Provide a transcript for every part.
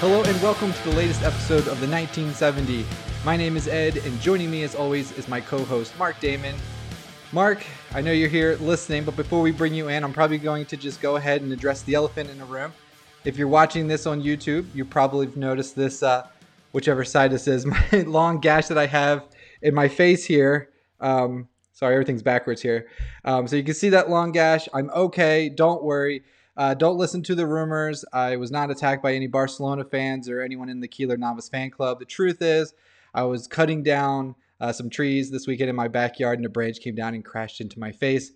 Hello and welcome to the latest episode of the 1970. My name is Ed, and joining me as always is my co host, Mark Damon. Mark, I know you're here listening, but before we bring you in, I'm probably going to just go ahead and address the elephant in the room. If you're watching this on YouTube, you probably have noticed this, uh, whichever side this is, my long gash that I have in my face here. Um, sorry, everything's backwards here. Um, so you can see that long gash. I'm okay. Don't worry. Uh, don't listen to the rumors. I was not attacked by any Barcelona fans or anyone in the Keylor Navas fan club. The truth is, I was cutting down uh, some trees this weekend in my backyard, and a branch came down and crashed into my face.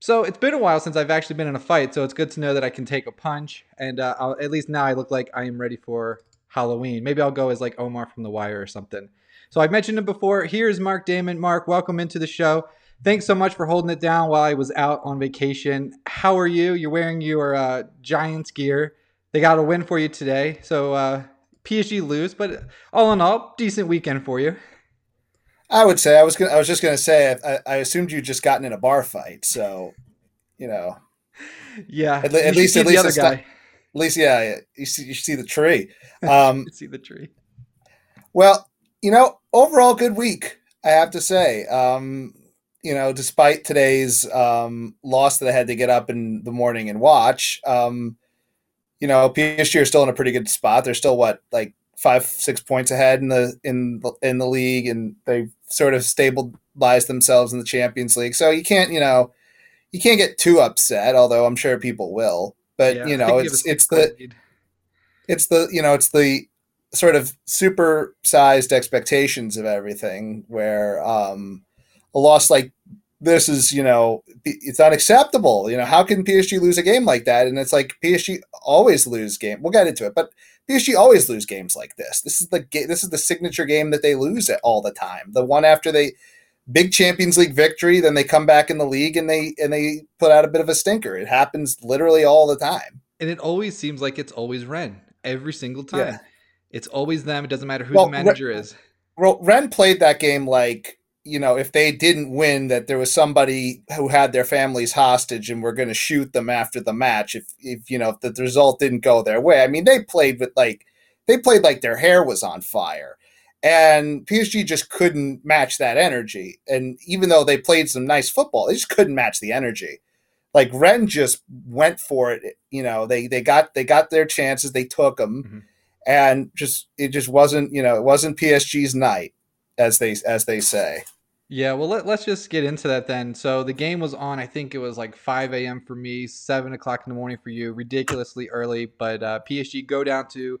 So it's been a while since I've actually been in a fight, so it's good to know that I can take a punch, and uh, at least now I look like I am ready for Halloween. Maybe I'll go as like Omar from The Wire or something. So I've mentioned it before. Here's Mark Damon. Mark, welcome into the show thanks so much for holding it down while I was out on vacation. How are you? You're wearing your uh, Giants gear. They got a win for you today. So uh, PSG lose, but all in all, decent weekend for you. I would say I was gonna, I was just gonna say I, I assumed you just gotten in a bar fight, so you know. Yeah, at, at least at least the other guy. At least yeah, you see you see the tree. Um, see the tree. Well, you know, overall good week. I have to say. Um, you know, despite today's um, loss that I had to get up in the morning and watch, um, you know, PSG are still in a pretty good spot. They're still what like five, six points ahead in the in the, in the league, and they sort of stabilized themselves in the Champions League. So you can't, you know, you can't get too upset. Although I'm sure people will. But yeah, you know, it's it's the lead. it's the you know it's the sort of super sized expectations of everything where um a loss like this is you know it's unacceptable. You know how can psg lose a game like that? And it's like psg always lose game we'll get into it but psg always lose games like this. This is the ga- this is the signature game that they lose it all the time. The one after they big champions league victory then they come back in the league and they and they put out a bit of a stinker. It happens literally all the time. And it always seems like it's always Rennes every single time. Yeah. it's always them it doesn't matter who well, the manager Rennes, is. Well Rennes played that game like you know, if they didn't win, that there was somebody who had their families hostage and were going to shoot them after the match if, if you know, if the result didn't go their way. I mean, they played with like they played like their hair was on fire, and PSG just couldn't match that energy. And even though they played some nice football, they just couldn't match the energy. Like Rennes just went for it. You know, they they got they got their chances, they took them, mm-hmm. and just it just wasn't you know it wasn't PSG's night as they as they say. Yeah, well, let, us just get into that then. So the game was on, I think it was like 5 a.m. for me, 7 o'clock in the morning for you, ridiculously early. But uh, PSG go down to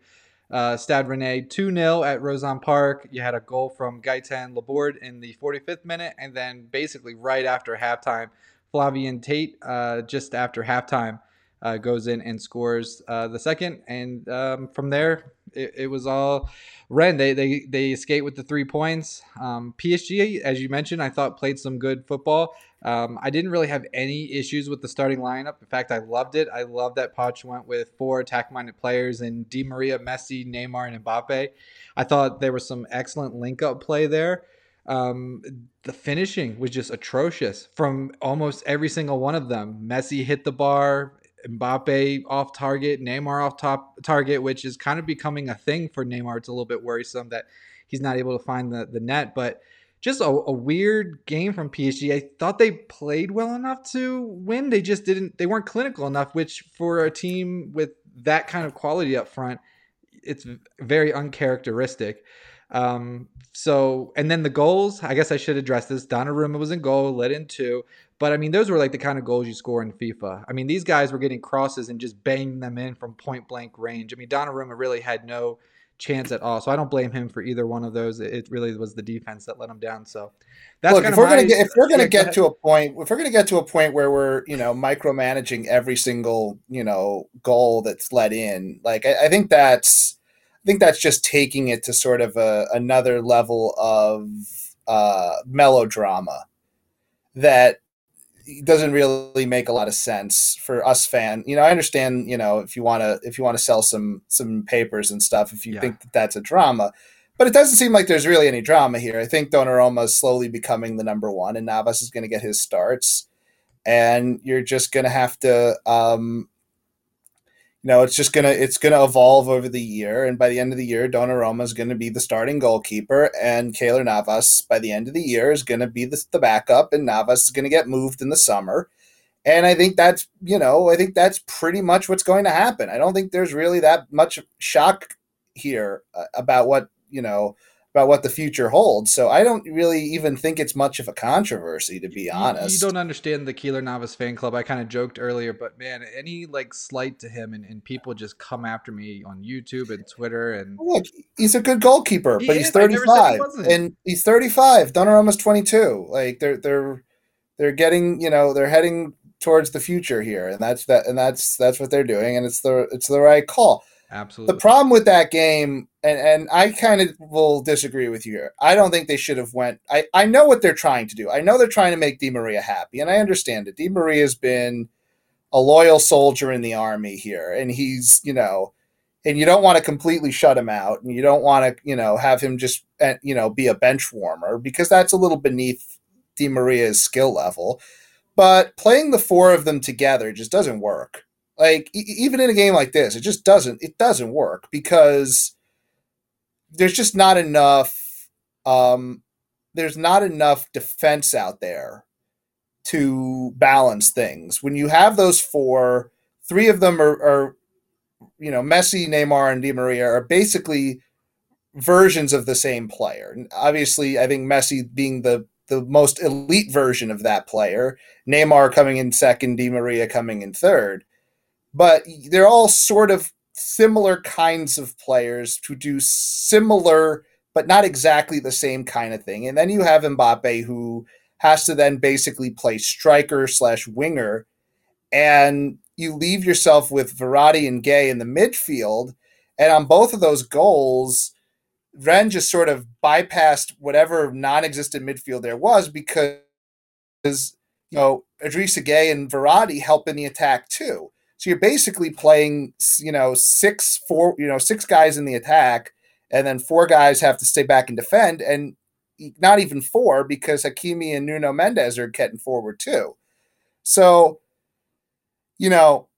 uh, Stade Rennais 2 0 at Roazhon Park. You had a goal from Gaetan Laborde in the 45th minute, and then basically right after halftime, Flavien Tait, uh, just after halftime, uh, goes in and scores uh, the second. And um, from there, it, it, was all Rennes. They, they, they escaped with the three points. Um, PSG, as you mentioned, I thought played some good football. Um, I didn't really have any issues with the starting lineup. In fact, I loved it. I love that Poch went with four attack minded players and Di Maria, Messi, Neymar, and Mbappe. I thought there was some excellent link up play there. Um, the finishing was just atrocious from almost every single one of them. Messi hit the bar, Mbappe off target, Neymar off top target, which is kind of becoming a thing for Neymar. It's a little bit worrisome that he's not able to find the, the net, but just a, a, weird game from PSG. I thought they played well enough to win. They just didn't, they weren't clinical enough, which for a team with that kind of quality up front, it's very uncharacteristic. Um, so, and then the goals, I guess I should address this. Donnarumma was in goal, led in two. But I mean, those were like the kind of goals you score in FIFA. I mean, these guys were getting crosses and just banging them in from point blank range. I mean, Donnarumma really had no chance at all. So I don't blame him for either one of those. It really was the defense that let him down. So that's Look, if we're my, gonna get if we're gonna yeah, get to a point if we're gonna get to a point where we're you know micromanaging every single you know goal that's let in, like I, I think that's I think that's just taking it to sort of a, another level of uh, melodrama that doesn't really make a lot of sense for us fan. You know, I understand. You know, if you want to if you want to sell some some papers and stuff, if you yeah. think that that's a drama, but it doesn't seem like there's really any drama here. I think Donnarumma is slowly becoming the number one, and Navas is going to get his starts, and you're just going to have to. Um, you know, it's just gonna it's gonna evolve over the year, and by the end of the year, Donnarumma is to be the starting goalkeeper, and Keylor Navas by the end of the year is to be the, the backup, and Navas is to get moved in the summer. And I think that's you know I think that's pretty much what's going to happen. I don't think there's really that much shock here uh, about what you know about what the future holds. So I don't really even think it's much of a controversy, to be honest. You, don't understand the Keylor Navas fan club. I kind of joked earlier, but man, any like slight to him and, and people just come after me on YouTube and Twitter and look, he's a good goalkeeper, he but is. he's 35 he and he's 35. Donnarumma's 22. Like they're they're they're getting, you know, they're heading towards the future here and that's that and that's that's what they're doing and it's the it's the right call. Absolutely. The problem with that game, and, and I kind of will disagree with you here. I don't think they should have went. I, I know what they're trying to do. I know they're trying to make Di Maria happy, and I understand it. Di Maria has been a loyal soldier in the army here, and he's you know, and you don't want to completely shut him out, and you don't want to you know have him just eh, you know be a bench warmer because that's a little beneath Di Maria's skill level. But playing the four of them together just doesn't work like e- even in a game like this, it just doesn't it doesn't work because there's just not enough um there's not enough defense out there to balance things. When you have those four, three of them are, are you know, Messi, Neymar, and Di Maria are basically versions of the same player. Obviously, I think Messi being the the most elite version of that player, Neymar coming in second, Di Maria coming in third but they're all sort of similar kinds of players who do similar but not exactly the same kind of thing. And then you have Mbappe who has to then basically play striker slash winger, and you leave yourself with Verratti and Gueye in the midfield. And on both of those goals, Rennes just sort of bypassed whatever non-existent midfield there was because you know Idrissa Gueye and Verratti help in the attack too. So you're basically playing, you know, six four, you know, six guys in the attack, and then four guys have to stay back and defend, and not even four because Hakimi and Nuno Mendes are getting forward too. So, you know,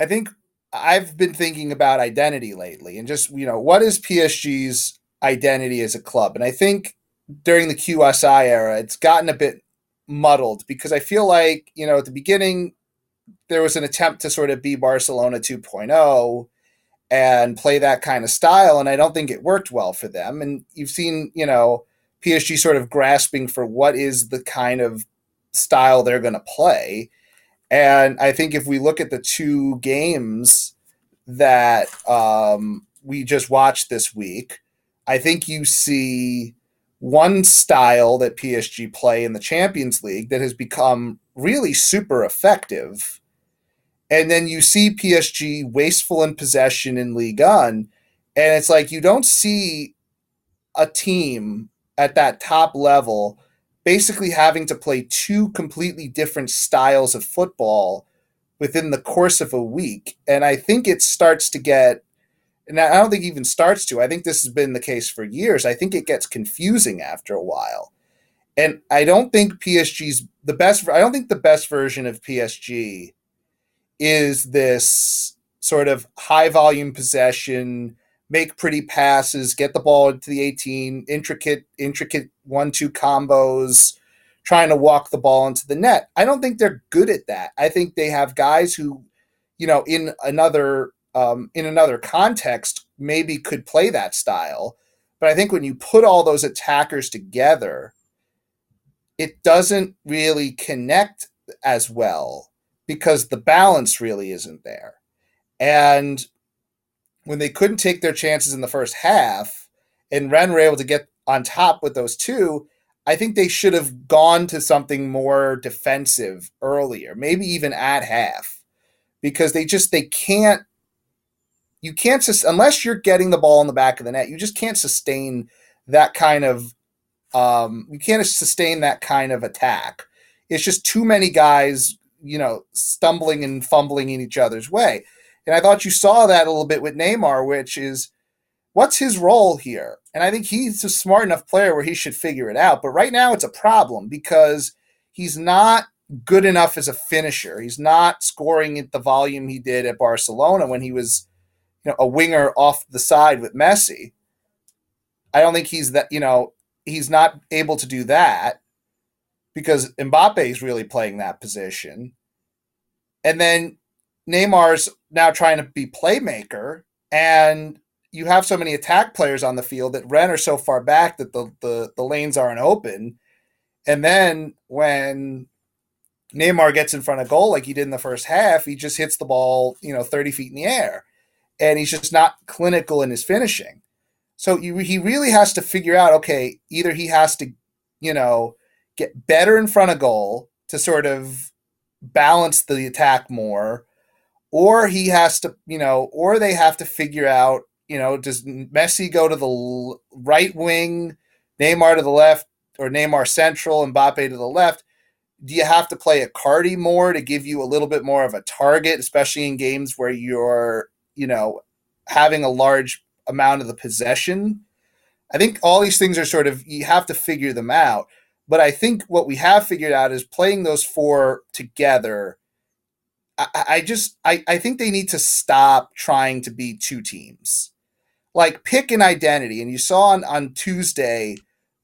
I think I've been thinking about identity lately, and just you know, what is PSG's identity as a club? And I think during the QSI era, it's gotten a bit muddled because I feel like you know at the beginning there was an attempt to sort of be Barcelona 2.0 and play that kind of style. And I don't think it worked well for them. And you've seen, you know, PSG sort of grasping for what is the kind of style they're going to play. And I think if we look at the two games that um, we just watched this week, I think you see one style that PSG play in the Champions League that has become really super effective. And then you see PSG wasteful in possession in Ligue 1. And it's like you don't see a team at that top level basically having to play two completely different styles of football within the course of a week. And I think it starts to get, and I don't think even starts to, I think this has been the case for years. I think it gets confusing after a while. And I don't think PSG's the best. I don't think the best version of PSG is this sort of high volume possession, make pretty passes, get the ball into the 18, intricate, intricate one two combos, trying to walk the ball into the net. I don't think they're good at that. I think they have guys who, you know, in another um, in another context, maybe could play that style. But I think when you put all those attackers together, it doesn't really connect as well because the balance really isn't there. And when they couldn't take their chances in the first half and Rennes were able to get on top with those two, I think they should have gone to something more defensive earlier, maybe even at half, because they just they can't you can't just unless you're getting the ball in the back of the net, you just can't sustain that kind of um, you can't sustain that kind of attack. It's just too many guys, you know, stumbling and fumbling in each other's way. And I thought you saw that a little bit with Neymar, which is what's his role here? And I think he's a smart enough player where he should figure it out. But right now it's a problem because he's not good enough as a finisher. He's not scoring at the volume he did at Barcelona when he was, you know, a winger off the side with Messi. I don't think he's that, you know, he's not able to do that because Mbappe is really playing that position. And then Neymar's now trying to be playmaker and you have so many attack players on the field that Rennes are so far back that the, the, the lanes aren't open. And then when Neymar gets in front of goal like he did in the first half, he just hits the ball, you know, 30 feet in the air. And he's just not clinical in his finishing. So you, he really has to figure out okay, either he has to, you know, get better in front of goal to sort of balance the attack more, or he has to, you know, or they have to figure out, you know, does Messi go to the right wing, Neymar to the left, or Neymar central, Mbappe to the left? do you have to play Icardi more to give you a little bit more of a target, especially in games where you're, you know, having a large amount of the possession? I think all these things are sort of you have to figure them out. But I think what we have figured out is playing those four together. I, I just I, I think they need to stop trying to be two teams. Like pick an identity. And you saw on, on Tuesday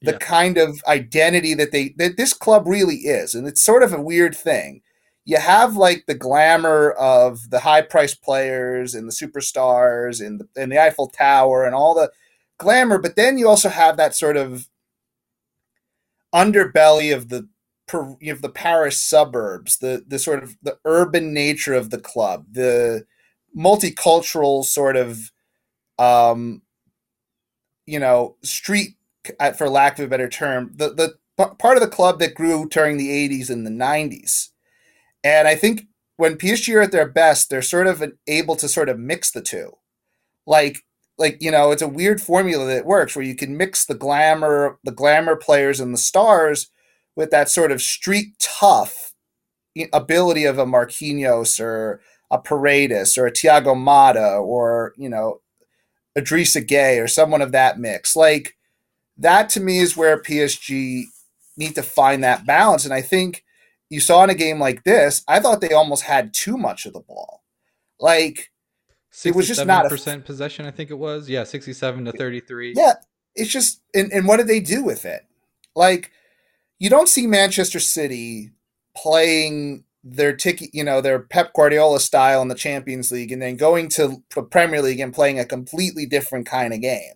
the yeah. kind of identity that they that this club really is and it's sort of a weird thing you have like the glamour of the high priced players and the superstars and the, and the Eiffel Tower and all the glamour but then you also have that sort of underbelly of the of the Paris suburbs the the sort of the urban nature of the club the multicultural sort of um you know street for lack of a better term, the the part of the club that grew during the 80s and the 90s. And I think when PSG are at their best, they're sort of able to sort of mix the two. Like like you know, it's a weird formula that works where you can mix the glamour, the glamour players and the stars with that sort of street tough ability of a Marquinhos or a Paredes or a Thiago Motta or you know, Idrissa Gueye or someone of that mix. Like that to me is where PSG need to find that balance. And I think you saw in a game like this, I thought they almost had too much of the ball. Like it was just not a percent possession. I think it was yeah, sixty-seven to thirty-three. Yeah, it's just and and what did they do with it? Like you don't see Manchester City playing their ticket, you know, their Pep Guardiola style in the Champions League, and then going to Premier League and playing a completely different kind of game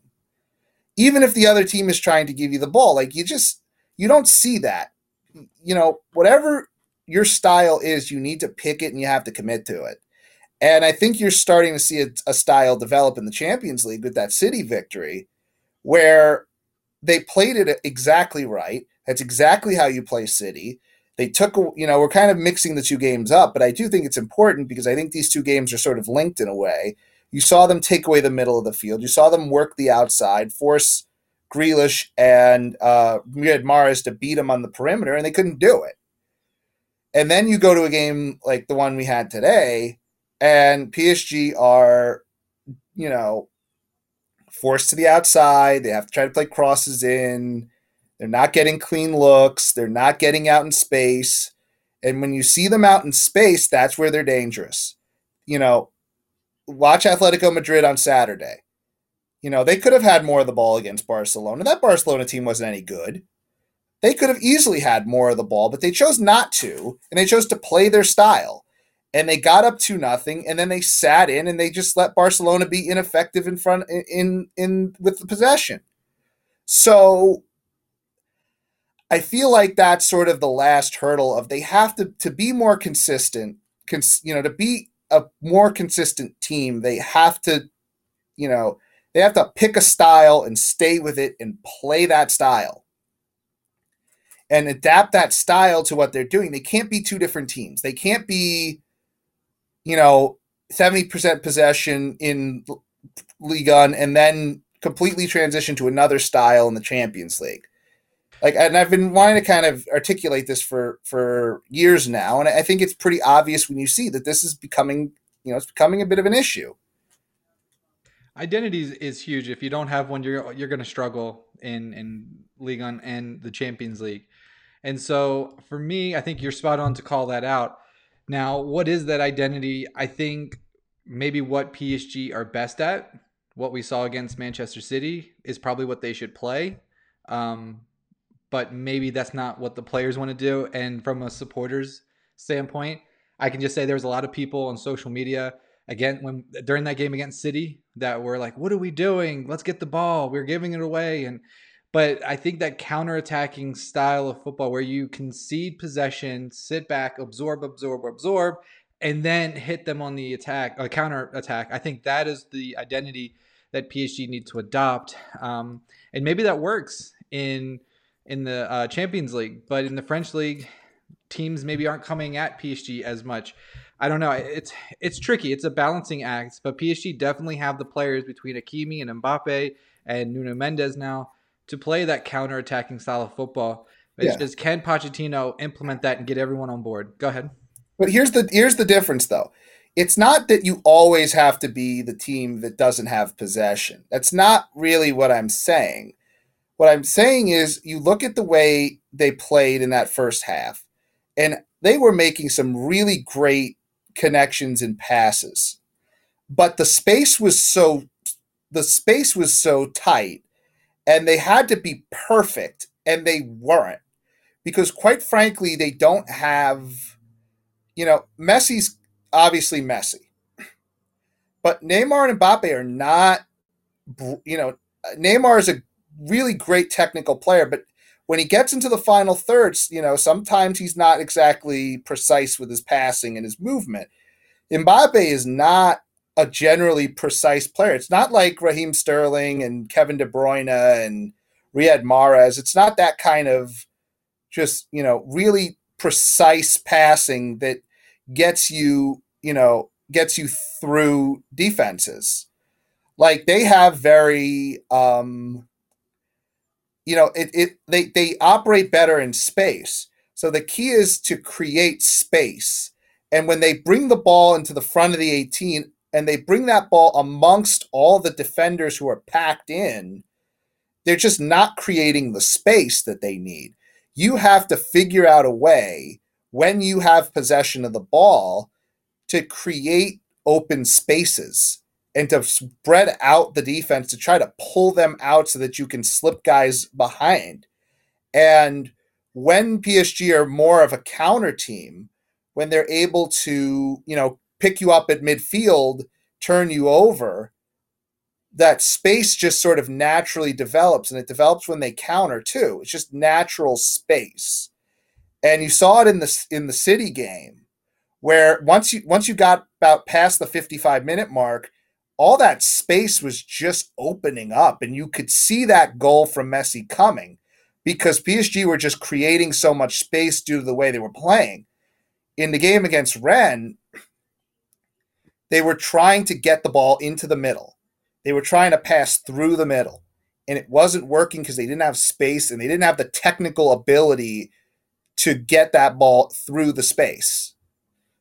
even if the other team is trying to give you the ball. Like you just you don't see that. You know, whatever your style is, you need to pick it and you have to commit to it. And I think you're starting to see a, a style develop in the Champions League with that City victory, where they played it exactly right. That's exactly how you play City. They took, you know, we're kind of mixing the two games up, but I do think it's important because I think these two games are sort of linked in a way. You saw them take away the middle of the field. You saw them work the outside, force Grealish and uh, Riyad Mahrez to beat them on the perimeter, and they couldn't do it. And then you go to a game like the one we had today, and PSG are, you know, forced to the outside. They have to try to play crosses in. They're not getting clean looks. They're not getting out in space. And when you see them out in space, that's where they're dangerous. You know, watch Atletico Madrid on Saturday. You know, they could have had more of the ball against Barcelona. That Barcelona team wasn't any good. They could have easily had more of the ball, but they chose not to, and they chose to play their style. And they got up to nothing, and then they sat in and they just let Barcelona be ineffective in front in in, with the possession. So I feel like that's sort of the last hurdle of they have to to be more consistent, cons, you know, to be a more consistent team, they have to, you know, they have to pick a style and stay with it and play that style and adapt that style to what they're doing. They can't be two different teams. They can't be, you know, 70% possession in League 1 and then completely transition to another style in the Champions League like and i've been wanting to kind of articulate this for for years now and i think it's pretty obvious when you see that this is becoming you know it's becoming a bit of an issue identity is huge if you don't have one you're you're going to struggle in in league on and the champions league And so for me, I think you're spot on to call that out. Now, what is that identity? I think maybe what PSG are best at, what we saw against Manchester City, is probably what they should play. Um, but maybe that's not what the players want to do. And from a supporters standpoint, I can just say there was a lot of people on social media again when during that game against City that were like, "What are we doing? Let's get the ball. We're giving it away." And but I think that counter-attacking style of football where you concede possession, sit back, absorb, absorb, absorb, and then hit them on the attack, uh, counter attack. I think that is the identity that PSG need to adopt, um, and maybe that works in in the uh, Champions League, but in the French league, teams maybe aren't coming at PSG as much. I don't know. It's it's tricky. It's a balancing act, but PSG definitely have the players between Hakimi and Mbappe and Nuno Mendes now to play that counter-attacking style of football. Yeah. Is, can Pochettino implement that and get everyone on board? Go ahead. But here's the here's the difference though. It's not that you always have to be the team that doesn't have possession. That's not really what I'm saying. What I'm saying is you look at the way they played in that first half, and they were making some really great connections and passes. But the space was so the space was so tight and they had to be perfect and they weren't because quite frankly they don't have you know Messi's obviously Messi but Neymar and Mbappe are not you know Neymar is a really great technical player but when he gets into the final thirds you know sometimes he's not exactly precise with his passing and his movement Mbappe is not a generally precise player. It's not like Raheem Sterling and Kevin De Bruyne and Riyad Mahrez. It's not that kind of just, you know, really precise passing that gets you, you know, gets you through defenses. Like they have very um you know, it, it they they operate better in space. So the key is to create space. And when they bring the ball into the front of the 18, and they bring that ball amongst all the defenders who are packed in, they're just not creating the space that they need. You have to figure out a way when you have possession of the ball to create open spaces and to spread out the defense to try to pull them out so that you can slip guys behind. And when PSG are more of a counter team, when they're able to, you know, pick you up at midfield, turn you over, that space just sort of naturally develops and it develops when they counter too. It's just natural space. And you saw it in the in the city game where once you once you got about past the 55 minute mark, all that space was just opening up and you could see that goal from Messi coming because PSG were just creating so much space due to the way they were playing. In the game against Rennes, they were trying to get the ball into the middle. They were trying to pass through the middle. And it wasn't working because they didn't have space and they didn't have the technical ability to get that ball through the space.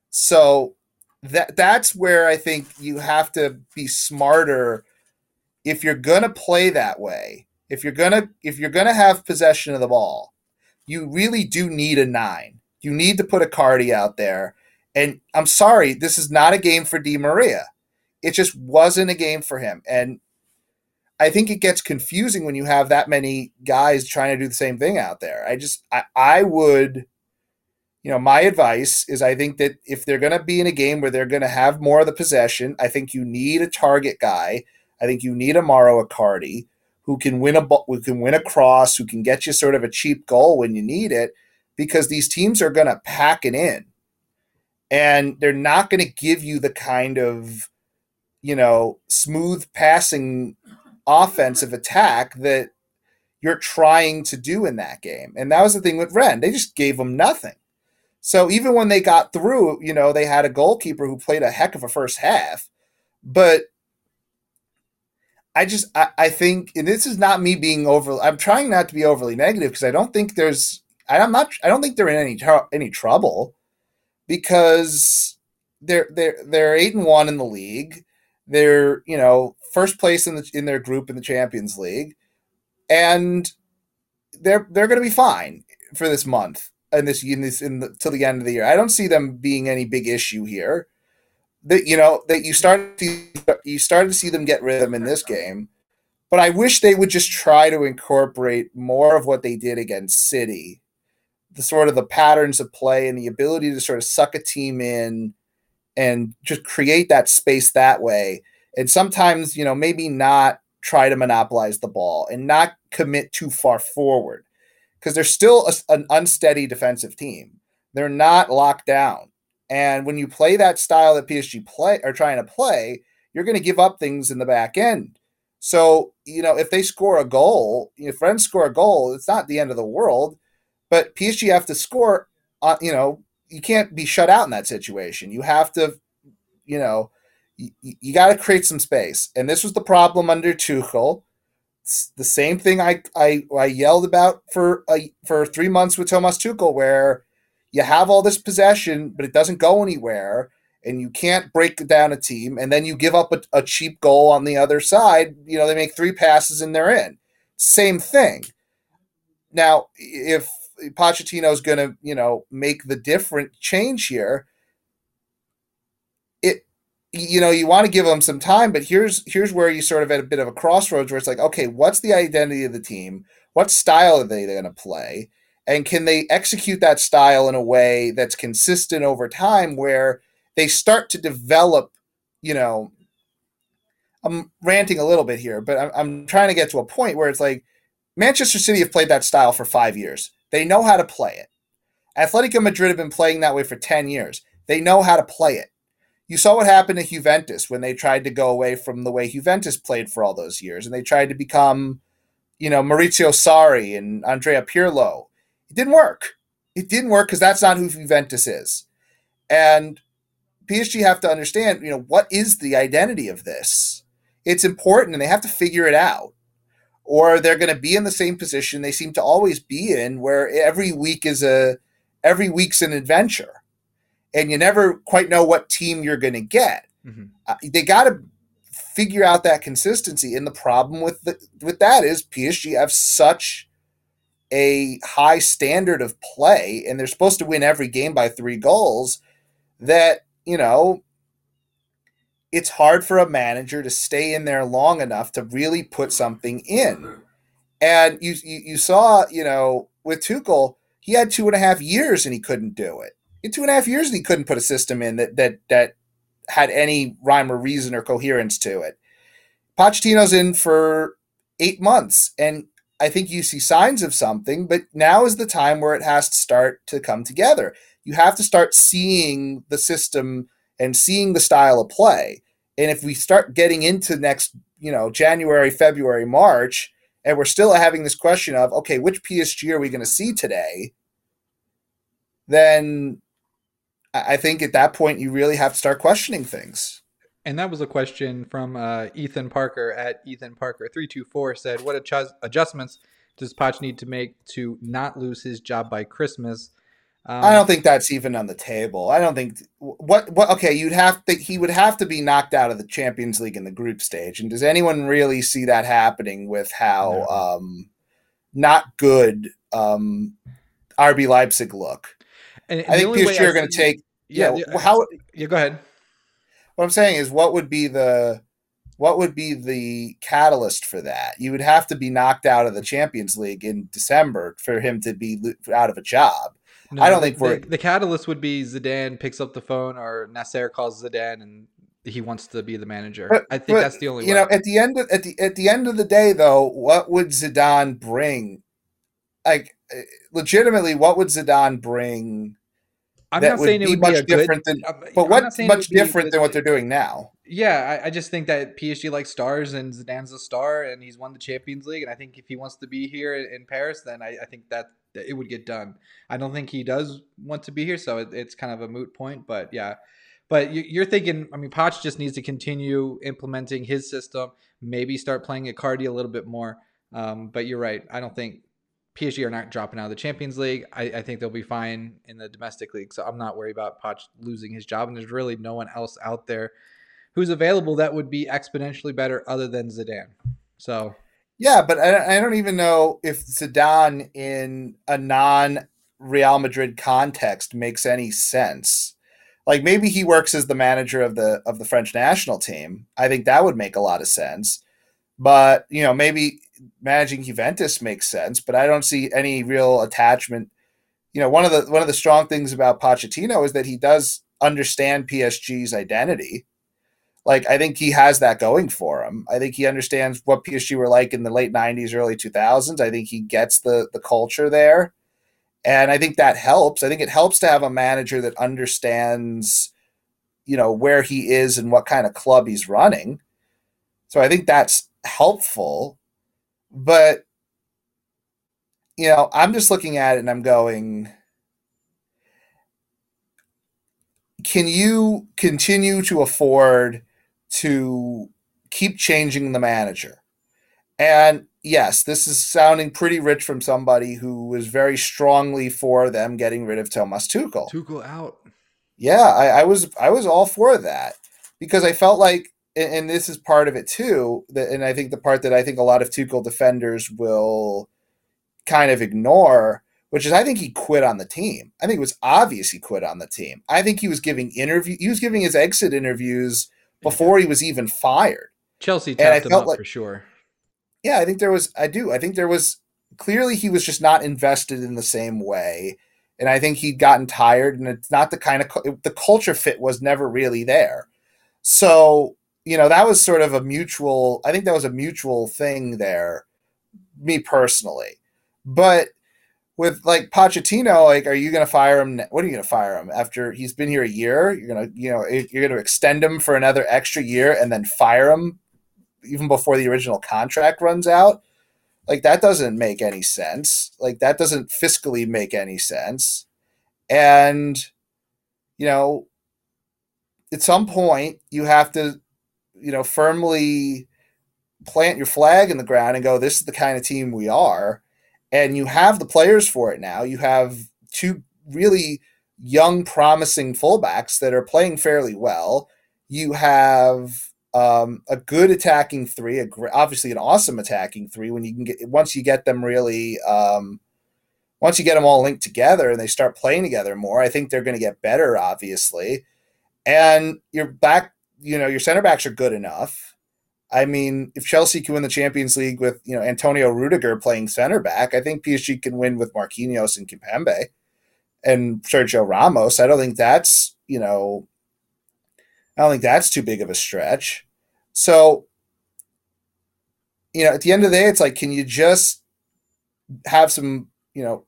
So that that's where I think you have to be smarter if you're to play that way. If you're to if you're to have possession of the ball, you really do need a 9. You need to put Icardi out there and I'm sorry, this is not a game for Di Maria. It just wasn't a game for him. And I think it gets confusing when you have that many guys trying to do the same thing out there. I just, I, I would, you know, my advice is I think that if they're going to be in a game where they're going to have more of the possession, I think you need a target guy. I think you need a Mauro Icardi who can win a who can win a cross, who can get you sort of a cheap goal when you need it, because these teams are going to pack it in. And they're not going to give you the kind of you know smooth passing offensive attack that you're trying to do in that game. And that was the thing with Rennes; they just gave them nothing so even when they got through you know they had a goalkeeper who played a heck of a first half but I just I, I think and this is not me being over I'm trying not to be overly negative because I don't think there's I'm not I don't think they're in any any trouble because they're they're they're eight and one in the league. They're you know first place in the in their group in the Champions League, and they're they're going to be fine. for this month and this in this in the, till the end of the year. I don't see them being any big issue here. That you know that you start to you started to see them get rhythm in this game, but I wish they would just try to incorporate more of what they did against City, the sort of the patterns of play and the ability to sort of suck a team in and just create that space that way. And sometimes you know maybe not try to monopolize the ball and not commit too far forward because they're still a, an unsteady defensive team. They're not locked down. And when you play that style that PSG play are trying to play, you're going to give up things in the back end. So, you know, if they score a goal, if friends score a goal, it's not the end of the world. But PSG have to score, uh, you know, you can't be shut out in that situation. You have to, you know, you, you got to create some space. And this was the problem under Tuchel it's the same thing I, I I yelled about for a, for three months with Thomas Tuchel, where you have all this possession, but it doesn't go anywhere, and you can't break down a team, and then you give up a, a cheap goal on the other side. You know they make three passes and they're in. Same thing. Now, if Pochettino is going to you know make the different change here, you know you want to give them some time but here's here's where you sort of at a bit of a crossroads where it's like okay what's the identity of the team? What style are they going to play? And can they execute that style in a way that's consistent over time where they start to develop you know i'm ranting a little bit here but i'm, I'm trying to get to a point where it's like manchester city have played that style for five years. They know how to play it. Atletico madrid have been playing that way for 10 years. They know how to play it you saw what happened to Juventus when they tried to go away from the way Juventus played for all those years and they tried to become, you know, Maurizio Sarri and Andrea Pirlo. It didn't work. It didn't work because that's not who Juventus is. And PSG have to understand, you know, what is the identity of this? It's important and they have to figure it out. Or they're going to be in the same position they seem to always be in where every week is a every week's an adventure and you never quite know what team you're going to get. Mm-hmm. Uh, they got to figure out that consistency. And the problem with the, with that is PSG have such a high standard of play, and they're supposed to win every game by three goals. That you know, it's hard for a manager to stay in there long enough to really put something in. And you you, you saw, you know, with Tuchel, he had two and a half years and he couldn't do it in two and a half years he couldn't put a system in that that that had any rhyme or reason or coherence to it. Pochettino's in for eight months, and I think you see signs of something, but now is the time where it has to start to come together. You have to start seeing the system and seeing the style of play. And if we start getting into next, you know, January, February, March, and we're still having this question of, okay, which PSG are we going to see today? Then I think at that point you really have to start questioning things. And that was a question from uh, Ethan Parker at Ethan Parker three two four said, "What adjustments does Poch need to make to not lose his job by Christmas?" Um, I don't think that's even on the table. I don't think what what okay, you'd have to he would have to be knocked out of the Champions League in the group stage. And does anyone really see that happening with how no. um not good um RB Leipzig look? And I think PSG are going to take. Yeah, yeah, how? Yeah, go ahead. What I'm saying is, what would be the what would be the catalyst for that? You would have to be knocked out of the Champions League in December for him to be out of a job. No, I don't the, think we're the, the, catalyst would be Zidane picks up the phone or Nasser calls Zidane and he wants to be the manager. But, I think but, that's the only. You way. know, at the end of, at the at the end of the day, though, what would Zidane bring? Like, eh, legitimately, what would Zidane bring? I'm not saying it would much be different good, than, but what much different than what they're doing now. Yeah, I, I, just think that PSG likes stars, and Zidane's a star, and he's won the Champions League, and I think if he wants to be here in Paris, then I, I think that, that, it would get done. I don't think he does want to be here, so it, it's kind of a moot point. But yeah, but you, are thinking, I mean, Poch just needs to continue implementing his system, maybe start playing Icardi a little bit more. Um, but you're right. I don't think PSG are not dropping out of the Champions League. I, I, think they'll be fine in the domestic league. So I'm not worried about Poch losing his job. And there's really no one else out there who's available that would be exponentially better other than Zidane. So Yeah, but I, I don't even know if Zidane in a non Real Madrid context makes any sense. Like maybe he works as the manager of the of the French national team. I think that would make a lot of sense. But you know, maybe managing Juventus makes sense, but I don't see any real attachment. You know, one of the one of the strong things about Pochettino is that he does understand PSG's identity. Like I think he has that going for him. I think he understands what PSG were like in the late '90s, early 2000s. I think he gets the the culture there, and I think that helps. I think it helps to have a manager that understands, you know, where he is and what kind of club he's running. So I think that's helpful. But you know, I'm just looking at it and I'm going, can you continue to afford to keep changing the manager? And yes, this is sounding pretty rich from somebody who was very strongly for them getting rid of Thomas Tuchel. Tuchel out. Yeah, I, I was I was all for that because I felt like, and this is part of it too. That, and I think the part that I think a lot of Tuchel defenders will kind of ignore which is I think he quit on the team. I think it was obvious he quit on the team. I think he was giving interview he was giving his exit interviews before he was even fired. Chelsea tapped him up like, for sure. Yeah, I think there was I do. I think there was clearly he was just not invested in the same way. And I think he'd gotten tired and it's not the kind of the culture fit was never really there. So, you know, that was sort of a mutual I think that was a mutual thing there me personally. But with like Pochettino, like, are you going to fire him? What are you going to fire him after he's been here a year? You're going to, you know, you're going to extend him for another extra year and then fire him even before the original contract runs out. Like that doesn't make any sense. Like that doesn't fiscally make any sense. And you know, at some point you have to, you know, firmly plant your flag in the ground and go, this is the kind of team we are and you have the players for it now. You have two really young, promising fullbacks that are playing fairly well. You have um, a good attacking three, a gr- obviously an awesome attacking three. When you can get once you get them really, um, once you get them all linked together and they start playing together more, I think they're going to get better. Obviously, and your back, you know, your center backs are good enough I mean, if Chelsea can win the Champions League with you know Antonio Rudiger playing center back, I think PSG can win with Marquinhos and Kimpembe and Sergio Ramos. I don't think that's you know, I don't think that's too big of a stretch. So, you know, at the end of the day, it's like, can you just have some you know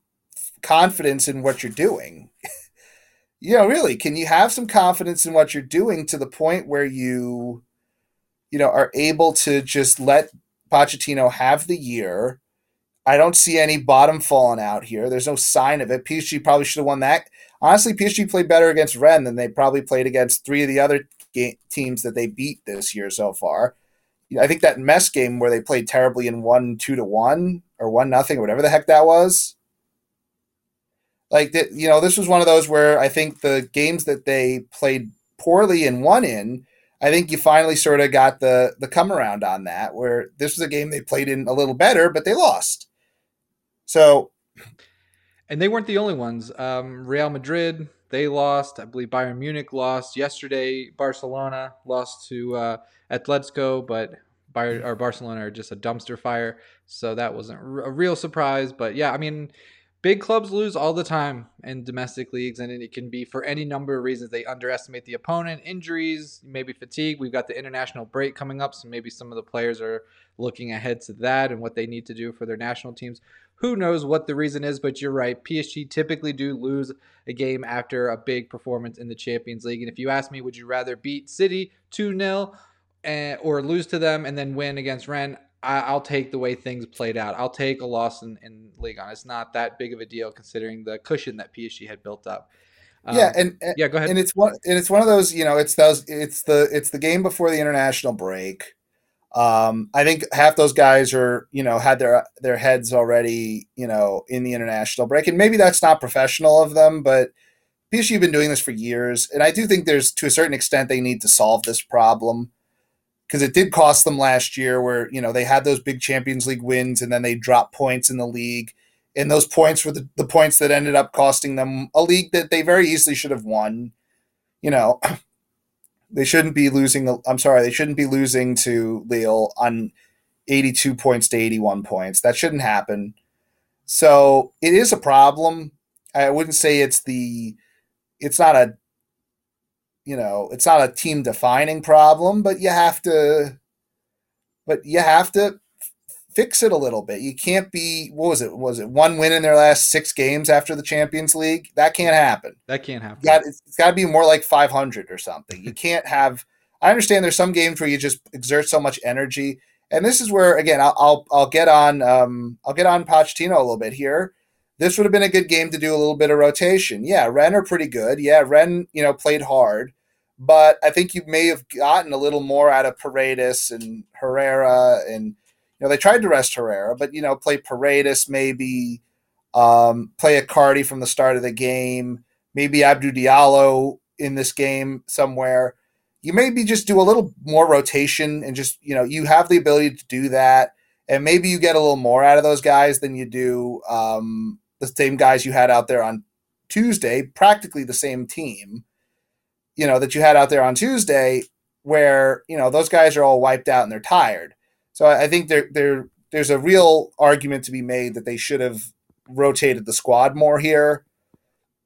confidence in what you're doing? you know, really, can you have some confidence in what you're doing to the point where you you know, are able to just let Pochettino have the year. I don't see any bottom falling out here. There's no sign of it. PSG probably should have won that. Honestly, PSG played better against Rennes than they probably played against three of the other ga- teams that they beat this year so far. I think that Metz game where they played terribly and won two to one or one nothing or whatever the heck that was. Like that, you know, this was one of those where I think the games that they played poorly and won in I think you finally sort of got the the come around on that, where this was a game they played in a little better, but they lost. So, and they weren't the only ones. Um, Real Madrid they lost. I believe Bayern Munich lost yesterday. Barcelona lost to uh, Atletico, but Bayern or Barcelona are just a dumpster fire. So that wasn't a real surprise. But yeah, I mean, big clubs lose all the time in domestic leagues, and it can be for any number of reasons. They underestimate the opponent, injuries, maybe fatigue. We've got the international break coming up, so maybe some of the players are looking ahead to that and what they need to do for their national teams. Who knows what the reason is, but you're right. PSG typically do lose a game after a big performance in the Champions League. And if you ask me, would you rather beat City 2 0 eh, or lose to them and then win against Rennes? I, will take the way things played out. I'll take a loss in, in Ligue 1. It's not that big of a deal considering the cushion that PSG had built up. Um, yeah, and, and, yeah, go ahead. And it's one and it's one of those, you know, it's those it's the it's the game before the international break. Um, I think half those guys are, you know, had their their heads already, you know, in the international break, and maybe that's not professional of them, but PSG have been doing this for years, and I do think there's to a certain extent they need to solve this problem because it did cost them last year where you know they had those big champions league wins and then they dropped points in the league. And those points were the, the points that ended up costing them a league that they very easily should have won. You know they shouldn't be losing i'm sorry they shouldn't be losing to lille on 82 points to 81 points. That shouldn't happen. So it is a problem. I wouldn't say it's the it's not a you know, it's not a team defining problem, but you have to but you have to fix it a little bit. You can't be what was it? Was it one win in their last six games after the Champions League? That can't happen. That can't happen. got, it's got to be more like 500 or something. You can't have. I understand there's some games where you just exert so much energy, and this is where again I'll I'll, I'll get on um, I'll get on Pochettino a little bit here. This would have been a good game to do a little bit of rotation. Yeah, Rennes are pretty good. Yeah, Rennes, you know played hard but I think you may have gotten a little more out of Paredes and Herrera, and you know they tried to rest Herrera, but you know play Paredes maybe, um, play Icardi from the start of the game, maybe Abdou Diallo in this game somewhere. You maybe just do a little more rotation and just you know you have the ability to do that, and maybe you get a little more out of those guys than you do um, the same guys you had out there on Tuesday, practically the same team you know, that you had out there on Tuesday, where you know those guys are all wiped out and they're tired. So I think there there there's a real argument to be made that they should have rotated the squad more here.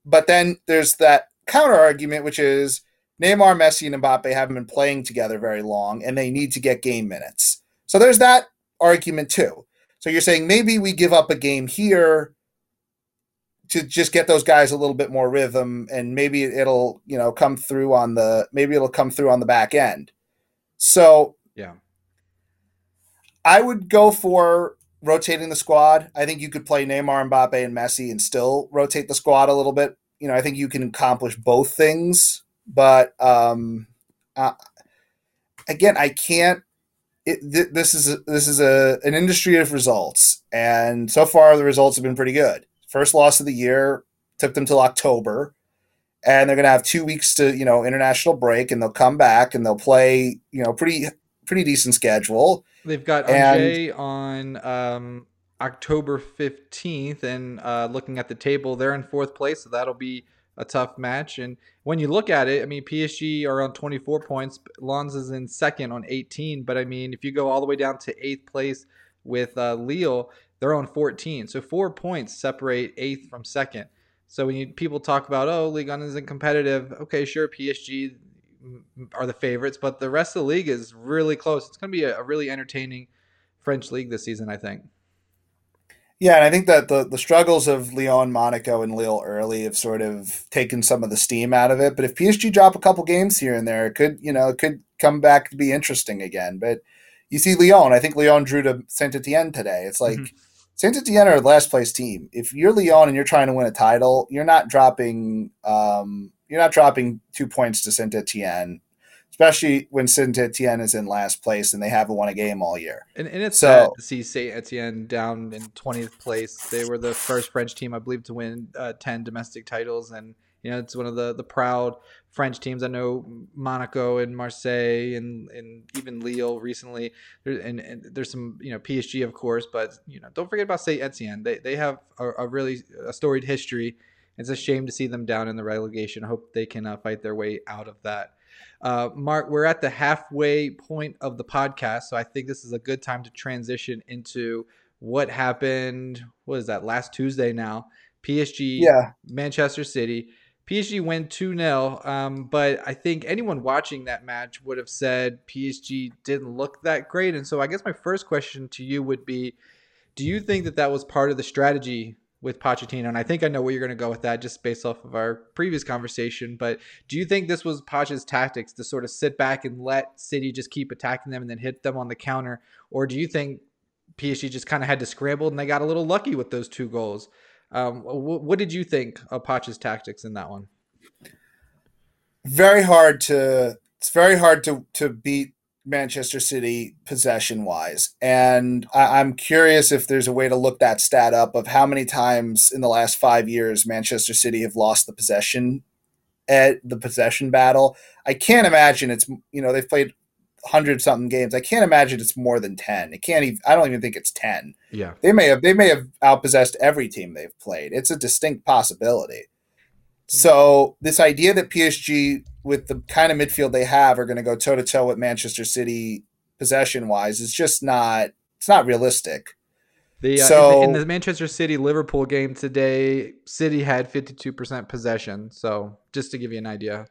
But then there's that counter argument, which is Neymar, Messi, and Mbappe haven't been playing together very long, and they need to get game minutes. So there's that argument too. So you're saying maybe we give up a game here to just get those guys a little bit more rhythm and maybe it'll you know come through on the maybe it'll come through on the back end. So yeah. I would go for rotating the squad. I think you could play neymar mbappe and messi and still rotate the squad a little bit. You know i think you can accomplish both things but um uh, again i can't it, th- this is a, this is a an industry of results and so far the results have been pretty good First loss of the year took them till October, and they're going to have two weeks to you know international break, and they'll come back and they'll play you know pretty pretty decent schedule. They've got Angers on um, October fifteenth, and uh, looking at the table, they're in fourth place, so that'll be a tough match. And when you look at it, I mean, PSG are on 24 points. Lens is in second on 18. But I mean, if you go all the way down to eighth place with uh, Lille, they're on 14. So four points separate eighth from second. So when you, people talk about, oh, Ligue 1 isn't competitive, okay, sure, PSG are the favorites, but the rest of the league is really close. It's going to be a, a really entertaining French league this season, I think. Yeah, and I think that the, the struggles of Lyon, Monaco, and Lille early have sort of taken some of the steam out of it. But if PSG drop a couple games here and there, it could, you know, it could come back to be interesting again. But you see Lyon, I think Lyon drew to Saint Etienne today. It's like mm-hmm. Saint Etienne are a last place team. If you're Lyon and you're trying to win a title, you're not dropping um, you're not dropping two points to Saint Etienne, especially when Saint Etienne is in last place and they haven't won a game all year. And, and it's so, sad to see Saint Etienne down in 20th place. They were the first French team, I believe, to win uh, 10 domestic titles and you know, it's one of the the proud French teams. I know Monaco and Marseille and and even Lille recently. There, and, and, there's some you know PSG of course, but you know don't forget about Saint Etienne. They they have a, a, really a storied history. It's a shame to see them down in the relegation. I hope they can uh, fight their way out of that. Uh, Marc, we're at the halfway point of the podcast, so I think this is a good time to transition into what happened. What is that? Last Tuesday now. PSG, yeah. Manchester City. PSG win 2 0. Um, but I think anyone watching that match would have said PSG didn't look that great. And so I guess my first question to you would be Do you think that that was part of the strategy with Pochettino? And I think I know where you're going to go with that just based off of our previous conversation. But do you think this was Poch's tactics to sort of sit back and let City just keep attacking them and then hit them on the counter? Or do you think PSG just kind of had to scramble and they got a little lucky with those two goals? Um, w- what did you think of Poch's tactics in that one? Very hard to. It's very hard to to beat Manchester City possession wise, and I, I'm curious if there's a way to look that stat up of how many times in the last five years Manchester City have lost the possession at the possession battle. I can't imagine it's you know they've played hundred something games. I can't imagine it's more than ten. It can't even. I don't even think it's ten. Yeah, they may have. They may have outpossessed every team they've played. It's a distinct possibility. So this idea that PSG, with the kind of midfield they have, are going to go toe to toe with Manchester City possession wise is just not. It's not realistic. The, uh, so, in the, in the Manchester City Liverpool game today, City had 52% possession. So just to give you an idea.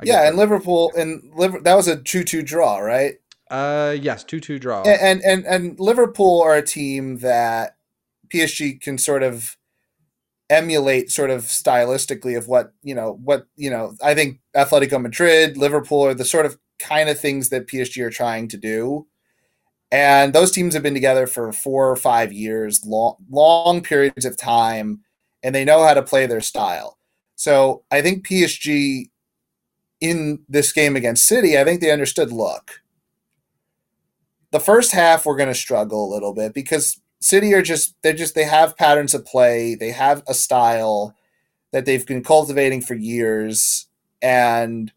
I yeah, and Liverpool and Liver, that was a 2-2 draw, right? Uh yes, 2-2 draw. And, and and and Liverpool are a team that PSG can sort of emulate sort of stylistically of what, you know, what, you know, I think Atletico Madrid, Liverpool are the sort of kind of things that PSG are trying to do. And those teams have been together for four or five years, long, long periods of time, and they know how to play their style. So I think PSG in this game against City, I think they understood look, the first half we're going to struggle a little bit because City are just, they're just, they have patterns of play, they have a style that they've been cultivating for years. And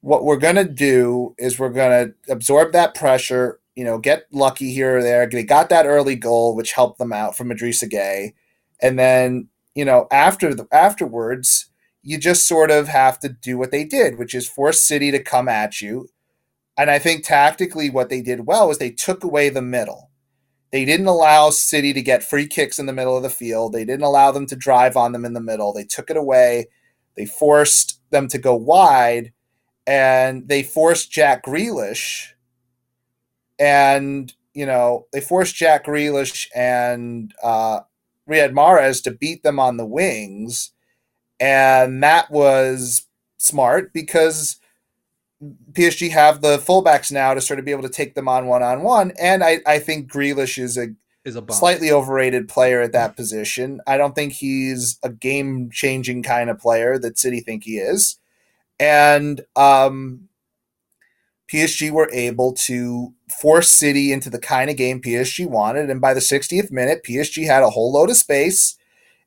what we're going to do is we're going to absorb that pressure you know, get lucky here or there. They got that early goal, which helped them out from Idrissa Gueye. And then, you know, after the afterwards, you just sort of have to do what they did, which is force City to come at you. And I think tactically what they did well was they took away the middle. They didn't allow City to get free kicks in the middle of the field. They didn't allow them to drive on them in the middle. They took it away. They forced them to go wide and they forced Jack Grealish and you know they forced Jack Grealish and uh, Riyad Mahrez to beat them on the wings, and that was smart because PSG have the fullbacks now to sort of be able to take them on one on one, and I I think Grealish is a is a slightly overrated player at that position. I don't think he's a game changing kind of player that City think he is, and um, PSG were able to force City into the kind of game PSG wanted. And by the 60th minute, PSG had a whole load of space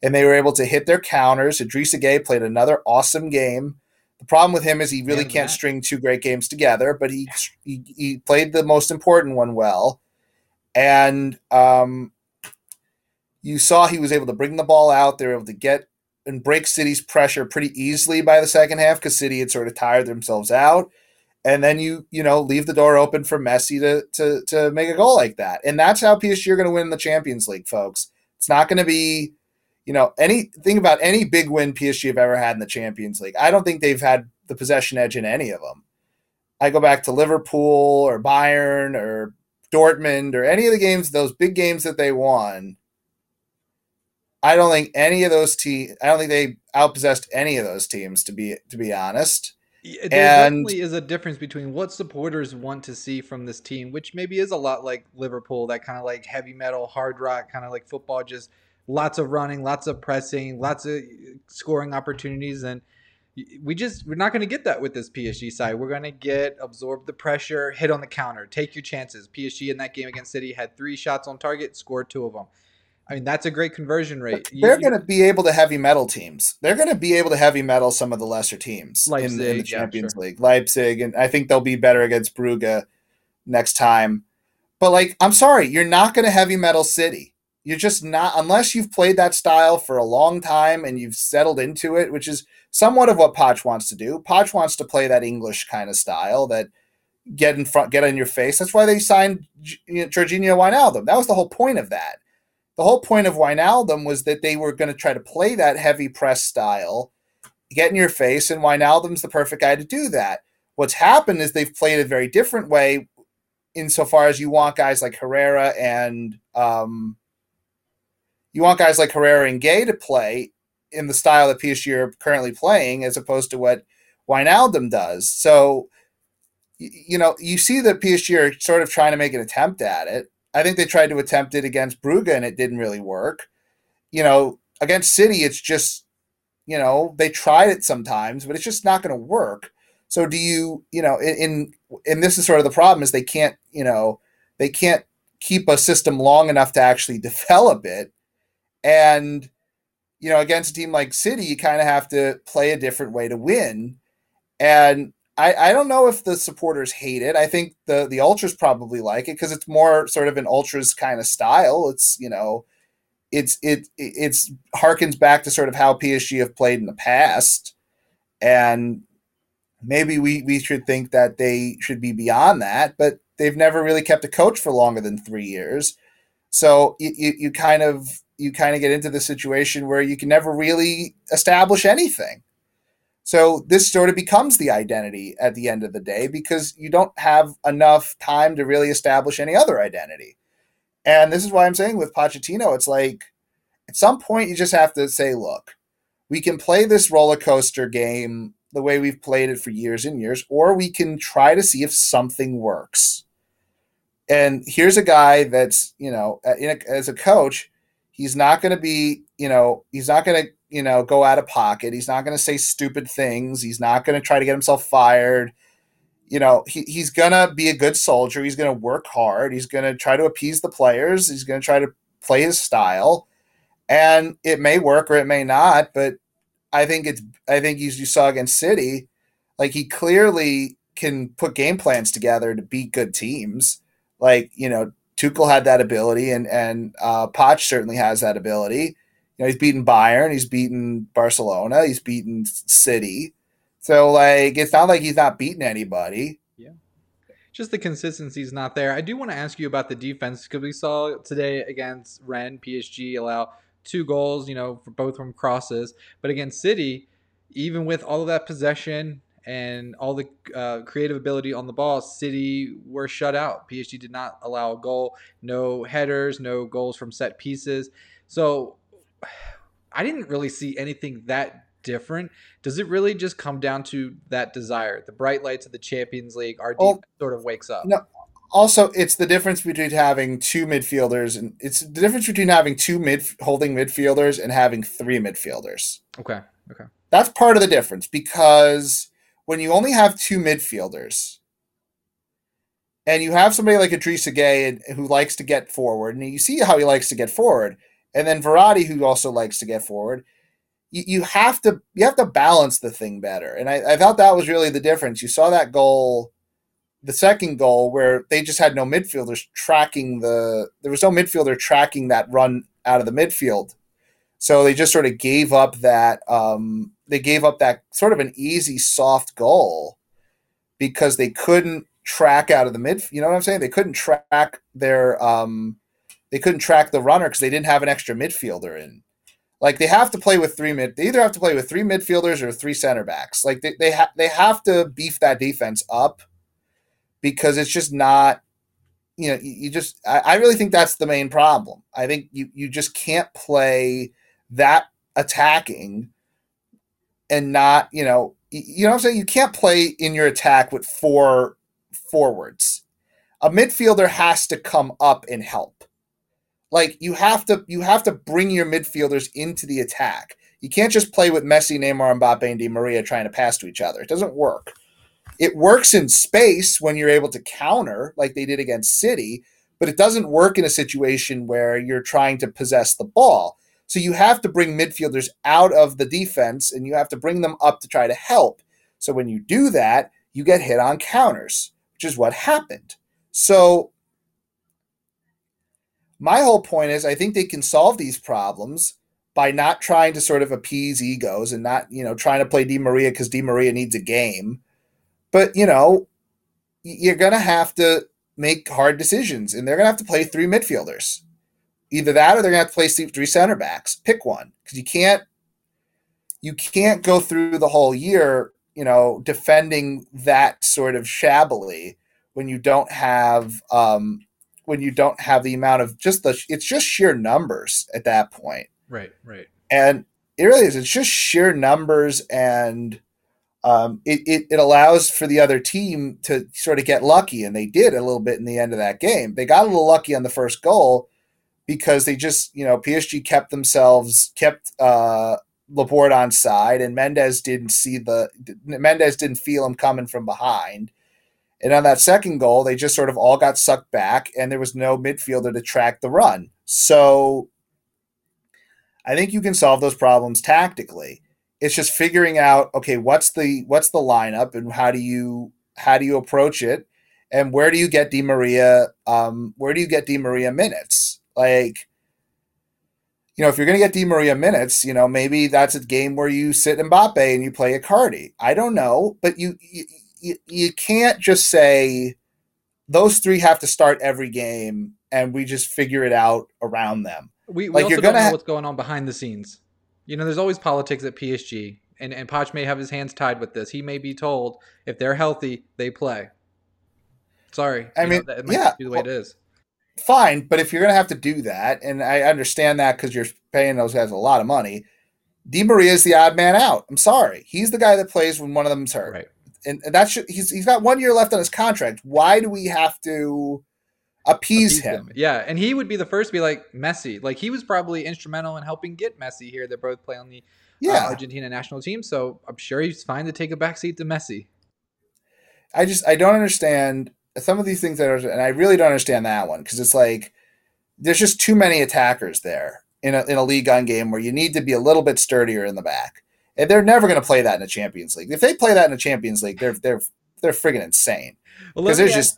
and they were able to hit their counters. Idrissa Gueye played another awesome game. The problem with him is he really yeah, can't string two great games together, but he, he, he played the most important one well. And um, you saw he was able to bring the ball out. They were able to get and break City's pressure pretty easily by the second half because City had sort of tired themselves out and then you you know leave the door open for Messi to to to make a goal like that, and that's how PSG are going to win the Champions League, folks. It's not going to be, you know, anything about any big win PSG have ever had in the Champions League. I don't think they've had the possession edge in any of them. I go back to Liverpool or Bayern or Dortmund or any of the games, those big games that they won. I don't think any of those teams. I don't think they outpossessed any of those teams. To be to be honest, there and, definitely is a difference between what supporters want to see from this team, which maybe is a lot like Liverpool, that kind of like heavy metal, hard rock, kind of like football, just lots of running, lots of pressing, lots of scoring opportunities. And we just, we're not going to get that with this PSG side. We're going to get absorb the pressure, hit on the counter, take your chances. PSG in that game against City had three shots on target, scored two of them. I mean, that's a great conversion rate. They're going to be able to heavy metal teams. They're going to be able to heavy metal some of the lesser teams Leipzig, in, in, the Champions yeah, sure. League. Leipzig, and I think they'll be better against Brugge next time. But like, I'm sorry, you're not going to heavy metal City. You're just not unless you've played that style for a long time and you've settled into it, which is somewhat of what Poch wants to do. Poch wants to play that English kind of style that get in front, get in your face. That's why they signed you know, Georginio Wijnaldum. That was the whole point of that the whole point of Wijnaldum was that they were going to try to play that heavy press style, get in your face, and Wijnaldum's the perfect guy to do that. What's happened is they've played a very different way insofar as you want guys like Herrera and um, you want guys like Herrera and Gueye to play in the style that PSG are currently playing, as opposed to what Wijnaldum does. So, you know, you see that PSG are sort of trying to make an attempt at it. I think they tried to attempt it against Brugge and it didn't really work. You know, against City, it's just, you know, they tried it sometimes, but it's just not going to work. So do you, you know, in and this is sort of the problem is they can't, you know, they can't keep a system long enough to actually develop it. And you know, against a team like City, you kind of have to play a different way to win. And I, I don't know if the supporters hate it. I think the the ultras probably like it because it's more sort of an ultras kind of style. It's you know, it's it it's harkens back to sort of how PSG have played in the past, and maybe we we should think that they should be beyond that. But they've never really kept a coach for longer than three years, so you, you, you kind of you kind of get into the situation where you can never really establish anything. So this sort of becomes the identity at the end of the day because you don't have enough time to really establish any other identity. And this is why I'm saying with Pochettino, it's like at some point you just have to say, look, we can play this roller coaster game the way we've played it for years and years, or we can try to see if something works. And here's a guy that's, you know, as a coach, he's not going to be, you know, he's not going to, you know, go out of pocket. He's not going to say stupid things. He's not going to try to get himself fired. You know, he, he's going to be a good soldier. He's going to work hard. He's going to try to appease the players. He's going to try to play his style. And it may work or it may not, but I think it's I think you saw against City, like he clearly can put game plans together to beat good teams. Like you know, Tuchel had that ability, and and uh, Poch certainly has that ability. You know, he's beaten Bayern, he's beaten Barcelona, he's beaten City. So like, it's not like he's not beating anybody. Yeah, just the consistency's not there. I do want to ask you about the defense because we saw today against Rennes, PSG allow two goals, you know, for both from crosses. But against City, even with all of that possession and all the uh, creative ability on the ball, City were shut out. PSG did not allow a goal, no headers, no goals from set pieces. So I didn't really see anything that different. Does it really just come down to that desire? The bright lights of the Champions League, our oh, sort of wakes up. No, also it's the difference between having two midfielders and it's the difference between having two mid holding midfielders and having three midfielders. Okay. Okay. That's part of the difference because when you only have two midfielders and you have somebody like Idrissa Gueye who likes to get forward and you see how he likes to get forward and then Verratti who also likes to get forward you, you have to you have to balance the thing better. And I, I thought that was really the difference. You saw that goal the second goal where they just had no midfielders tracking the there was no midfielder tracking that run out of the midfield so they just sort of gave up that um, they gave up that sort of an easy soft goal because they couldn't track out of the mid you know what i'm saying? They couldn't track their um, they couldn't track the runner because they didn't have an extra midfielder in. Like they have to play with three mid they either have to play with three midfielders or three center backs. Like they, they, ha- they have to beef that defense up because it's just not you know you, just I, I, really think that's the main problem. I think you you just can't play that attacking and not you know you know what i'm saying? You can't play in your attack with four forwards. A midfielder has to come up and help. Like you have to you have to bring your midfielders into the attack. You can't just play with messi neymar mbappe and di maria trying to pass to each other. It doesn't work. It works in space when you're able to counter like they did against City, but it doesn't work in a situation where you're trying to possess the ball. So you have to bring midfielders out of the defense and you have to bring them up to try to help. So when you do that, you get hit on counters, which is what happened. So my whole point is I think they can solve these problems by not trying to sort of appease egos and not, you know, trying to play Di Maria because Di Maria needs a game but, you know, you're going to have to make hard decisions, and they're going to have to play three midfielders. Either that or they're going to have to play three center backs. Pick one because you can't you can't go through the whole year, you know, defending that sort of shabbily when you don't have um, when you don't have the amount of just the it's just sheer numbers at that point. Right, right. And it really is. It's just sheer numbers and um, it, it, it allows for the other team to sort of get lucky, and they did a little bit in the end of that game. They got a little lucky on the first goal because they just, you know, PSG kept themselves, kept uh, Laporte on side, and Mendes didn't see the Mendes didn't feel him coming from behind. And on that second goal, they just sort of all got sucked back, and there was no midfielder to track the run. So I think you can solve those problems tactically it's just figuring out okay, what's the what's the lineup and how do you how do you approach it, and where do you get Di Maria? Um, where do you get Di Maria minutes? Like, you know, if you're going to get Di Maria minutes, you know, maybe that's a game where you sit Mbappe and you play Icardi. I don't know, but you you, you can't just say those three have to start every game and we just figure it out around them. We, we like also you're don't know ha- what's going on behind the scenes. You know, there's always politics at PSG, and and Poch may have his hands tied with this. He may be told if they're healthy, they play. Sorry, I mean, know, that yeah, the way well, it is. Fine, but if you're going to have to do that, and I understand that because you're paying those guys a lot of money, Di Maria is the odd man out. I'm sorry, he's the guy that plays when one of them's hurt. Right and that's he's he's got one year left on his contract. Why do we have to appease, appease him? Yeah, and he would be the first to be like Messi. Like he was probably instrumental in helping get Messi here. They're both play on the uh, yeah. uh, Argentina national team, so I'm sure he's fine to take a backseat to Messi. I just I don't understand some of these things that are, and I really don't understand that one because it's like there's just too many attackers there in a in a league on game where you need to be a little bit sturdier in the back and they're never going to play that in a Champions League. If they play that in a Champions League, they're they're they're friggin' insane. Well, let me just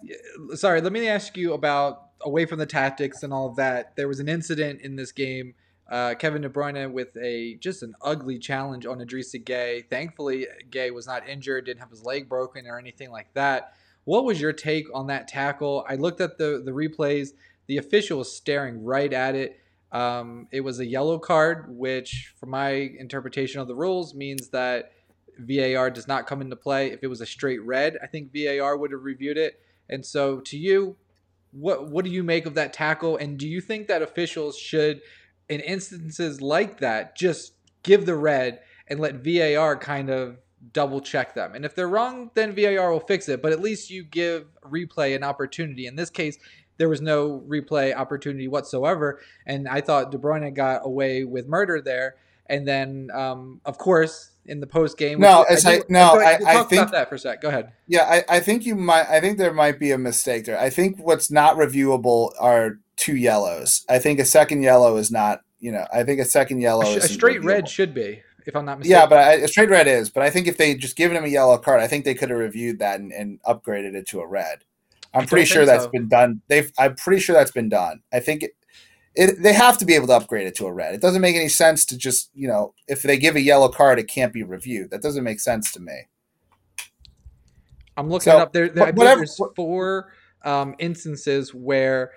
sorry. Let me ask you about away from the tactics and all of that. There was an incident in this game. Uh, Kevin De Bruyne with a just an ugly challenge on Idrissa Gueye. Thankfully, Gueye was not injured, didn't have his leg broken or anything like that. What was your take on that tackle? I looked at the the replays. The official was staring right at it. Um, it was a yellow card, which, from my interpretation of the rules, means that VAR does not come into play. If it was a straight red, I think VAR would have reviewed it. And so, to you, what what do you make of that tackle? And do you think that officials should, in instances like that, just give the red and let VAR kind of double check them? And if they're wrong, then VAR will fix it. But at least you give replay an opportunity. In this case, there was no replay opportunity whatsoever. And I thought De Bruyne got away with murder there. And then, um, of course, in the post game. No, I, I, no, I, I think that for a sec. Go ahead. Yeah, I, I think you might. I think there might be a mistake there. I think what's not reviewable are two yellows. I think a second yellow is not. You know, I think a second yellow. A, a straight red should be, if I'm not mistaken. Yeah, but I, a straight red is. But I think if they just given him a yellow card, I think they could have reviewed that and, and upgraded it to a red. I'm pretty sure that's so. been done. They've. I'm pretty sure that's been done. I think it, it, They have to be able to upgrade it to a red. It doesn't make any sense to just you know if they give a yellow card, it can't be reviewed. That doesn't make sense to me. I'm looking so, up there. there whatever, there's four um, instances where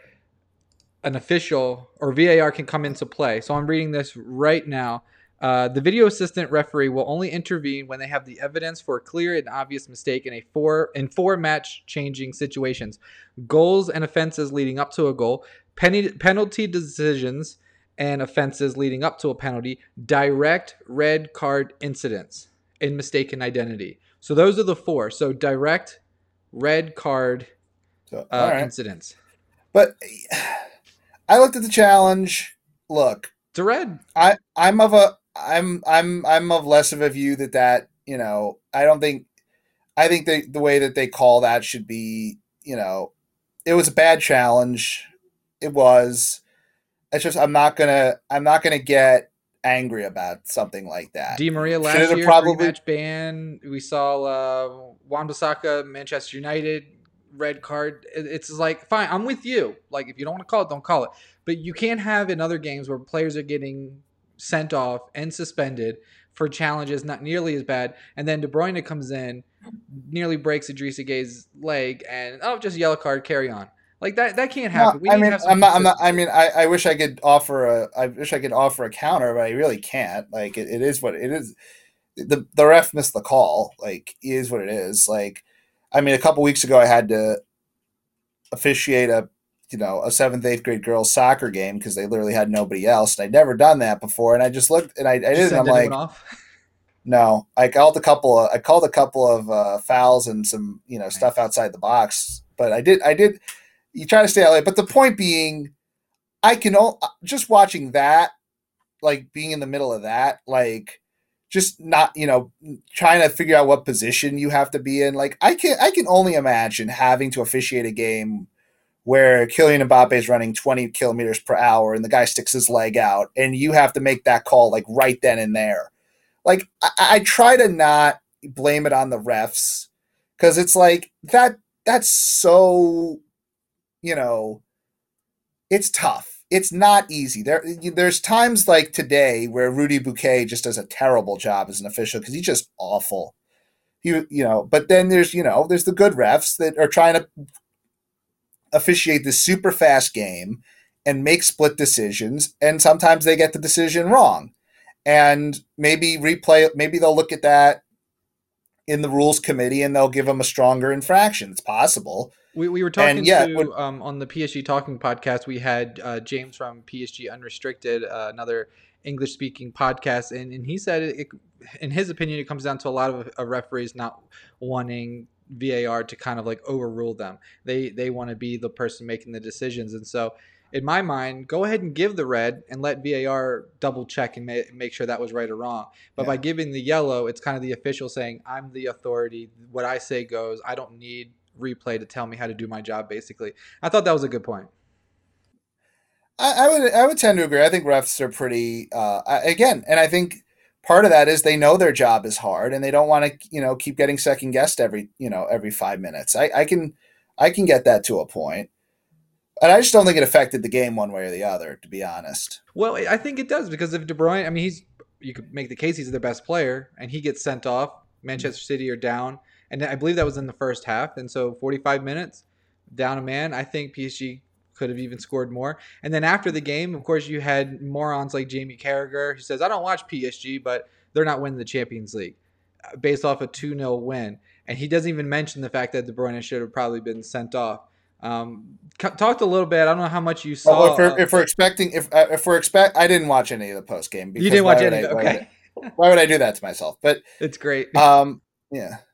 an official or VAR can come into play. So I'm reading this right now. Uh, the video assistant referee will only intervene when they have the evidence for a clear and obvious mistake in a four in four match changing situations, goals and offenses leading up to a goal, penalty, penalty decisions and offenses leading up to a penalty, direct red card incidents, and mistaken identity. So those are the four. So direct red card uh, right. incidents. But I looked at the challenge. Look, it's a red. I I'm of a I'm I'm I'm of less of a view that that you know I don't think I think the the way that they call that should be you know it was a bad challenge. It was. It's just I'm not gonna I'm not gonna get angry about something like that. Di Maria last Should've year probably match ban. We saw uh, Wan-Bissaka, Manchester United red card. It's like fine, I'm with you. Like if you don't want to call it, don't call it. But you can't have in other games where players are getting sent off and suspended for challenges not nearly as bad. And then De Bruyne comes in, nearly breaks Idrissa Gueye's leg, and oh, just yellow card, carry on. Like that, that can't happen. No, I mean, I'm not, I'm not. I mean, I, I wish I could offer a. I wish I could offer a counter, but I really can't. Like it, it is what it is. The the ref missed the call. Like is what it is. Like, I mean, a couple weeks ago, I had to officiate a you know a seventh eighth grade girls soccer game because they literally had nobody else and i'd never done that before and i just looked and i, I did i'm like no i called a couple of i called a couple of uh, fouls and some you know nice. stuff outside the box but i did i did you try to stay out late but the point being i can all just watching that like being in the middle of that like just not you know trying to figure out what position you have to be in like i can i can only imagine having to officiate a game where Kylian Mbappe is running 20 kilometers per hour and the guy sticks his leg out, and you have to make that call like right then and there. like I, I try to not blame it on the refs because it's like that that's so you know it's tough. It's not easy. There there's times like today where Ruddy Buquet just does a terrible job as an official because he's just awful. You you know but then there's you know there's the good refs that are trying to officiate this super fast game and make split decisions and sometimes they get the decision wrong. And maybe replay maybe they'll look at that in the rules committee and they'll give them a stronger infraction. It's possible. We, we were talking and, yeah, to when, um, on the psg talking podcast we had uh, james from psg unrestricted uh, another english speaking podcast and, and he said it, in his opinion it comes down to a lot of uh, referees not wanting var to kind of like overrule them they they want to be the person making the decisions and so in my mind, go ahead and give the red and let VAR double check and ma- make sure that was right or wrong. But yeah. by giving the yellow, it's kind of the official saying, I'm the authority. What I say goes. I don't need replay to tell me how to do my job, basically. I thought that was a good point. I, I would I would tend to agree. I think refs are pretty uh, again, and I think part of that is they know their job is hard and they don't want to you know keep getting second guessed every you know every five minutes. I, I can I can get that to a. And I just don't think it affected the game one way or the other, to be honest. Well, I think it does because if De Bruyne, I mean, he's you could make the case he's their best player, and he gets sent off. Manchester City are down, and I believe that was in the first half. And so 45 minutes down a man. I think PSG could have even scored more. And then after the game, of course, you had morons like Jamie Carragher who says, "I don't watch PSG, but they're not winning the Champions League." Uh, based off a 2-0 win. And he doesn't even mention the fact that De Bruyne should have probably been sent off. Um, talked a little bit. I don't know how much you saw. Well, if, we're, if, we're, expecting, if uh, if we're expect, I didn't watch any of the post game. You didn't watch any. I, okay. Why would, I, why would I do that to myself? But it's great. Um, yeah.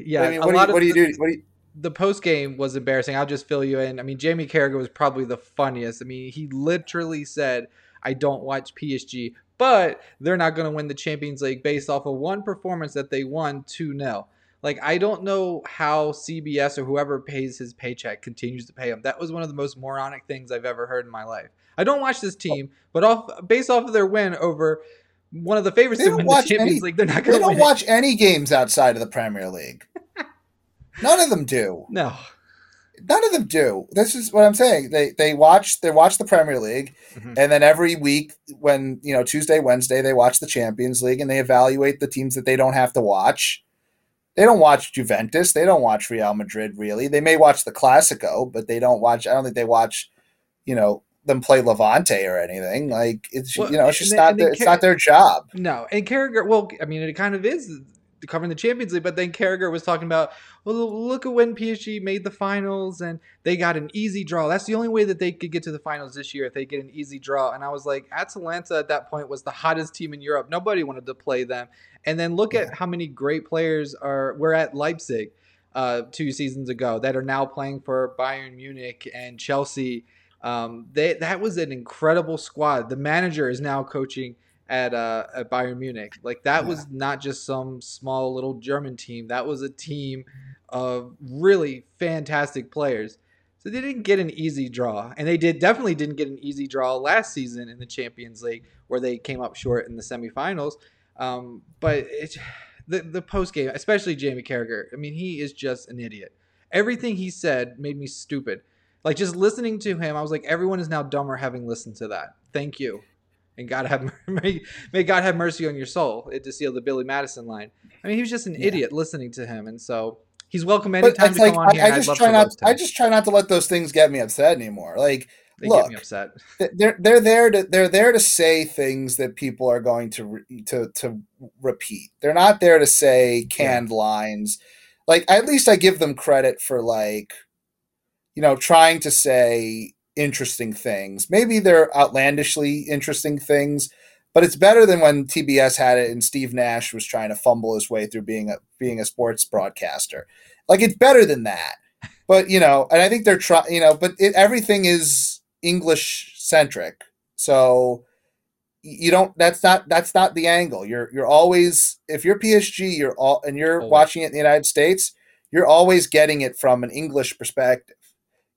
Yeah. I mean, what, do you, what do you do? What do you? The post game was embarrassing. I'll just fill you in. I mean, Jamie Carragher was probably the funniest. I mean, he literally said, "I don't watch PSG, but they're not going to win the Champions League based off of one performance that they won two 0 like I don't know how CBS or whoever pays his paycheck continues to pay him. That was one of the most moronic things I've ever heard in my life. I don't watch this team, but off based off of their win over one of the favorites to win the Champions any, League, they're not going to. They don't watch it. any games outside of the Premier League. None of them do. No. None of them do. This is what I'm saying. They they watch they watch the Premier League, mm-hmm. and then every week when you know Tuesday Wednesday they watch the Champions League and they evaluate the teams that they don't have to watch they don't watch Juventus. They don't watch Real Madrid really. They may watch the Classico, but they don't watch. I don't think they watch, you know, them play Levante or anything. Like it's well, you know, it's just not their, it's not their job. No, and Carragher. Well, I mean, it kind of is covering the Champions League, but then Carragher was talking about, well, look at when PSG made the finals and they got an easy draw. That's the only way that they could get to the finals this year if they get an easy draw. And I was like, Atalanta at that point was the hottest team in Europe. Nobody wanted to play them. And then look yeah. at how many great players are were at Leipzig uh, two seasons ago that are now playing for Bayern Munich and Chelsea. Um, they, that was an incredible squad. The manager is now coaching at uh, at Bayern Munich. Like that yeah. was not just some small little German team. That was a team of really fantastic players. So they didn't get an easy draw, and they did definitely didn't get an easy draw last season in the Champions League, where they came up short in the semifinals. Um, but it, the the post game, especially Jamie Carragher, I mean, he is just an idiot. Everything he said made me stupid. Like just listening to him, I was like, everyone is now dumber having listened to that. Thank you and God have may, may God have mercy on your soul. It to seal the Billy Madison line. I mean, he was just an yeah. idiot listening to him, and so he's welcome anytime to like, come on I, here. I just try not. I just try not to let those things get me upset anymore. Like, they look, upset. They're they're there to they're there to say things that people are going to re, to to repeat. They're not there to say canned yeah. lines. Like, at least I give them credit for like, you know, trying to say interesting things. Maybe they're outlandishly interesting things, but it's better than when TBS had it and Steve Nash was trying to fumble his way through being a being a sports broadcaster. Like it's better than that. But you know, and I think they're trying. You know, but it, everything is English centric, so you don't. That's not that's not the angle. You're you're always if you're PSG, you're all and you're watching it in the United States. You're always getting it from an English perspective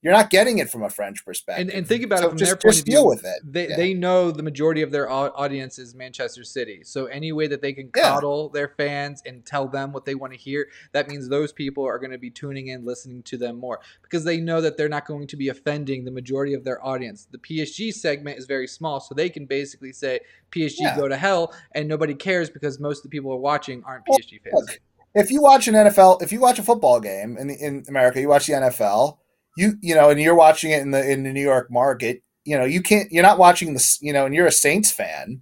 you're not getting it from a French perspective. And, and think about So it from just- their point just of view. deal with it. They, Yeah. they know the majority of their au- audience is Manchester City. So any way that they can Yeah. coddle their fans and tell them what they want to hear, that means those people are going to be tuning in, listening to them more because they know that they're not going to be offending the majority of their audience. The PSG segment is very small, so they can basically say PSG Yeah. go to hell, and nobody cares because most of the people who are watching aren't PSG fans. Look, if you watch an NFL, if you watch a football game in in America, you watch the NFL, you you know, and you're watching it in the in the New York market, you know, you can't, you're not watching this, you know, and you're a Saints fan,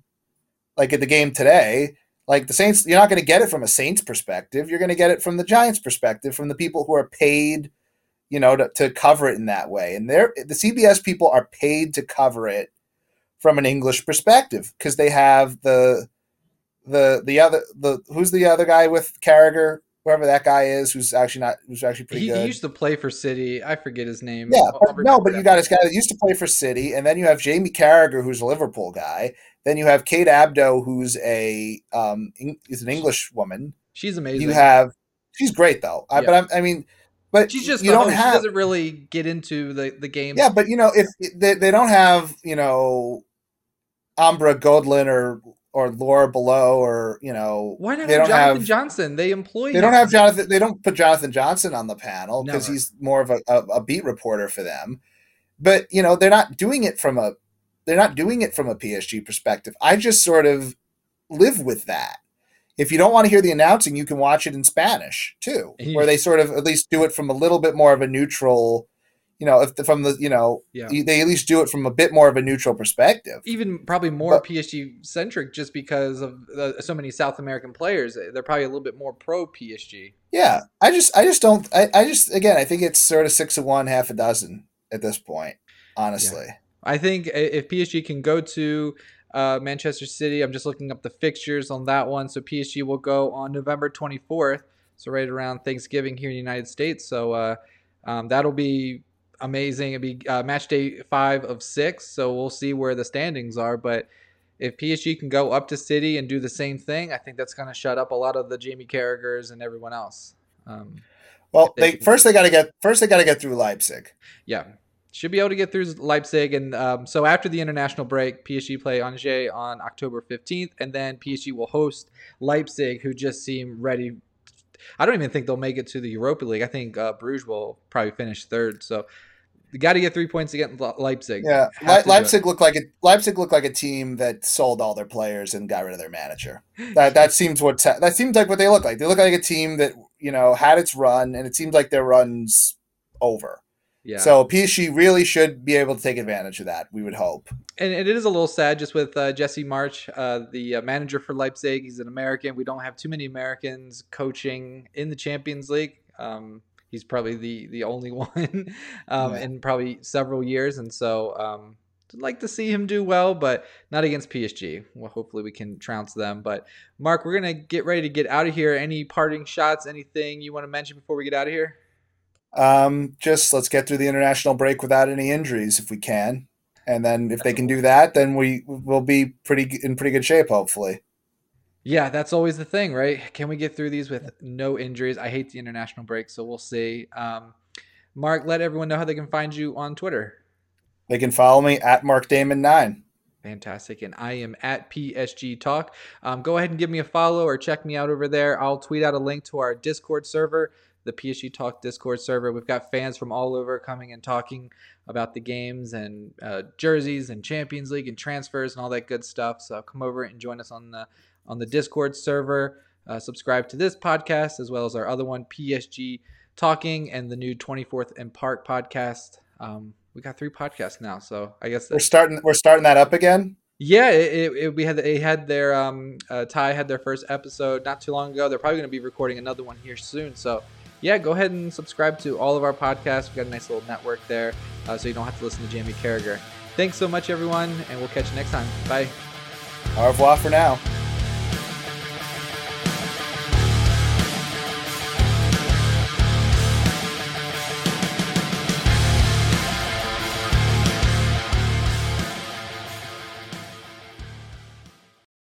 like at the game today, like the Saints, you're not going to get it from a Saints perspective. You're going to get it from the Giants perspective, from the people who are paid, you know, to, to cover it in that way. And they're the CBS people are paid to cover it from an English perspective because they have the the the other the who's the other guy with Carragher, whoever that guy is, who's actually not who's actually pretty He, good. he used to play for City. I forget his name. yeah, but no, but you got this guy that used to play for City, and then you have Jamie Carragher, who's a Liverpool guy. Then you have Kate Abdo, who's a um is an English woman. She's amazing. You have she's great though, I, Yeah. but I'm, I mean, but She's just you don't host. She have doesn't really get into the the game. yeah, but you know if they, they don't have you know Ambra Godlin or or Laura Below or you know Why not they don't Jonathan have Johnson? They employ they him. don't have Jonathan. They don't put Jonathan Johnson on the panel because he's more of a, a, a beat reporter for them. But you know they're not doing it from a they're not doing it from a PSG perspective. I just sort of live with that. If you don't want to hear the announcing, you can watch it in Spanish too, where they sort of at least do it from a little bit more of a neutral. You know, if the, from the you know Yeah. they at least do it from a bit more of a neutral perspective. even probably more But- PSG centric just because of uh, so many South American players. They're probably a little bit more pro PSG. Yeah, I just, I just don't, I, I just, again, I think it's sort of six of one, half a dozen at this point, honestly. I think if PSG can go to uh, Manchester City, I'm just looking up the fixtures on that one. So PSG will go on November 24th, so right around Thanksgiving here in the United States. So uh, um, that'll be amazing. It'd be uh, match day five of six. So we'll see where the standings are. But if PSG can go up to City and do the same thing, I think that's going to shut up a lot of the Jamie Carragher's and everyone else. Um, Well, they they first they got to get first they got to get through Leipzig. yeah, should be able to get through Leipzig, and um, so after the international break, PSG play Angers on October fifteenth, and then PSG will host Leipzig, who just seem ready. I don't even think they'll make it to the Europa League. I think uh, Bruges will probably finish third. So got to get three points against Leipzig. Yeah, Le- to do it. Leipzig looked like a Leipzig looked like a team that sold all their players and got rid of their manager. That that seems what that seems like what they look like. They look like a team that you know had its run, and it seems like their run's over. Yeah. So PSG really should be able to take advantage of that. We would hope. and it is a little sad just with uh, Jesse Marsch, uh, the uh, manager for Leipzig. He's an American. We don't have too many Americans coaching in the Champions League. Um, he's probably the the only one um, in probably several years, and so um, I'd like to see him do well, but not against PSG. Well, hopefully we can trounce them. But Marc, we're gonna get ready to get out of here. Any parting shots? Anything you want to mention before we get out of here? Um, just let's get through the international break without any injuries if we can, and then if they can do that, then we will be pretty in pretty good shape, hopefully. Yeah, that's always the thing, right? Can we get through these with no injuries? I hate the international break, so we'll see. Um, Marc, let everyone know how they can find you on Twitter. They can follow me at Marc Damon nine. Fantastic. And I am at PSG Talk. Um, go ahead and give me a follow or check me out over there. I'll tweet out a link to our Discord server, the PSG Talk Discord server. We've got fans from all over coming and talking about the games and uh, jerseys and Champions League and transfers and all that good stuff. So come over and join us on the on the Discord server. Uh, subscribe to this podcast as well as our other one, PSG Talking, and the new 24th and Park podcast. Um, we got three podcasts now, so I guess We're starting. We're starting that up again. yeah, it, it, it- we had they had their um uh, Ty had their first episode not too long ago. They're probably going to be recording another one here soon. So yeah, go ahead and subscribe to all of our podcasts. We got a nice little network there, uh, so you don't have to listen to Jamie Carragher. Thanks so much, everyone, and we'll catch you next time. Bye. Au revoir for now.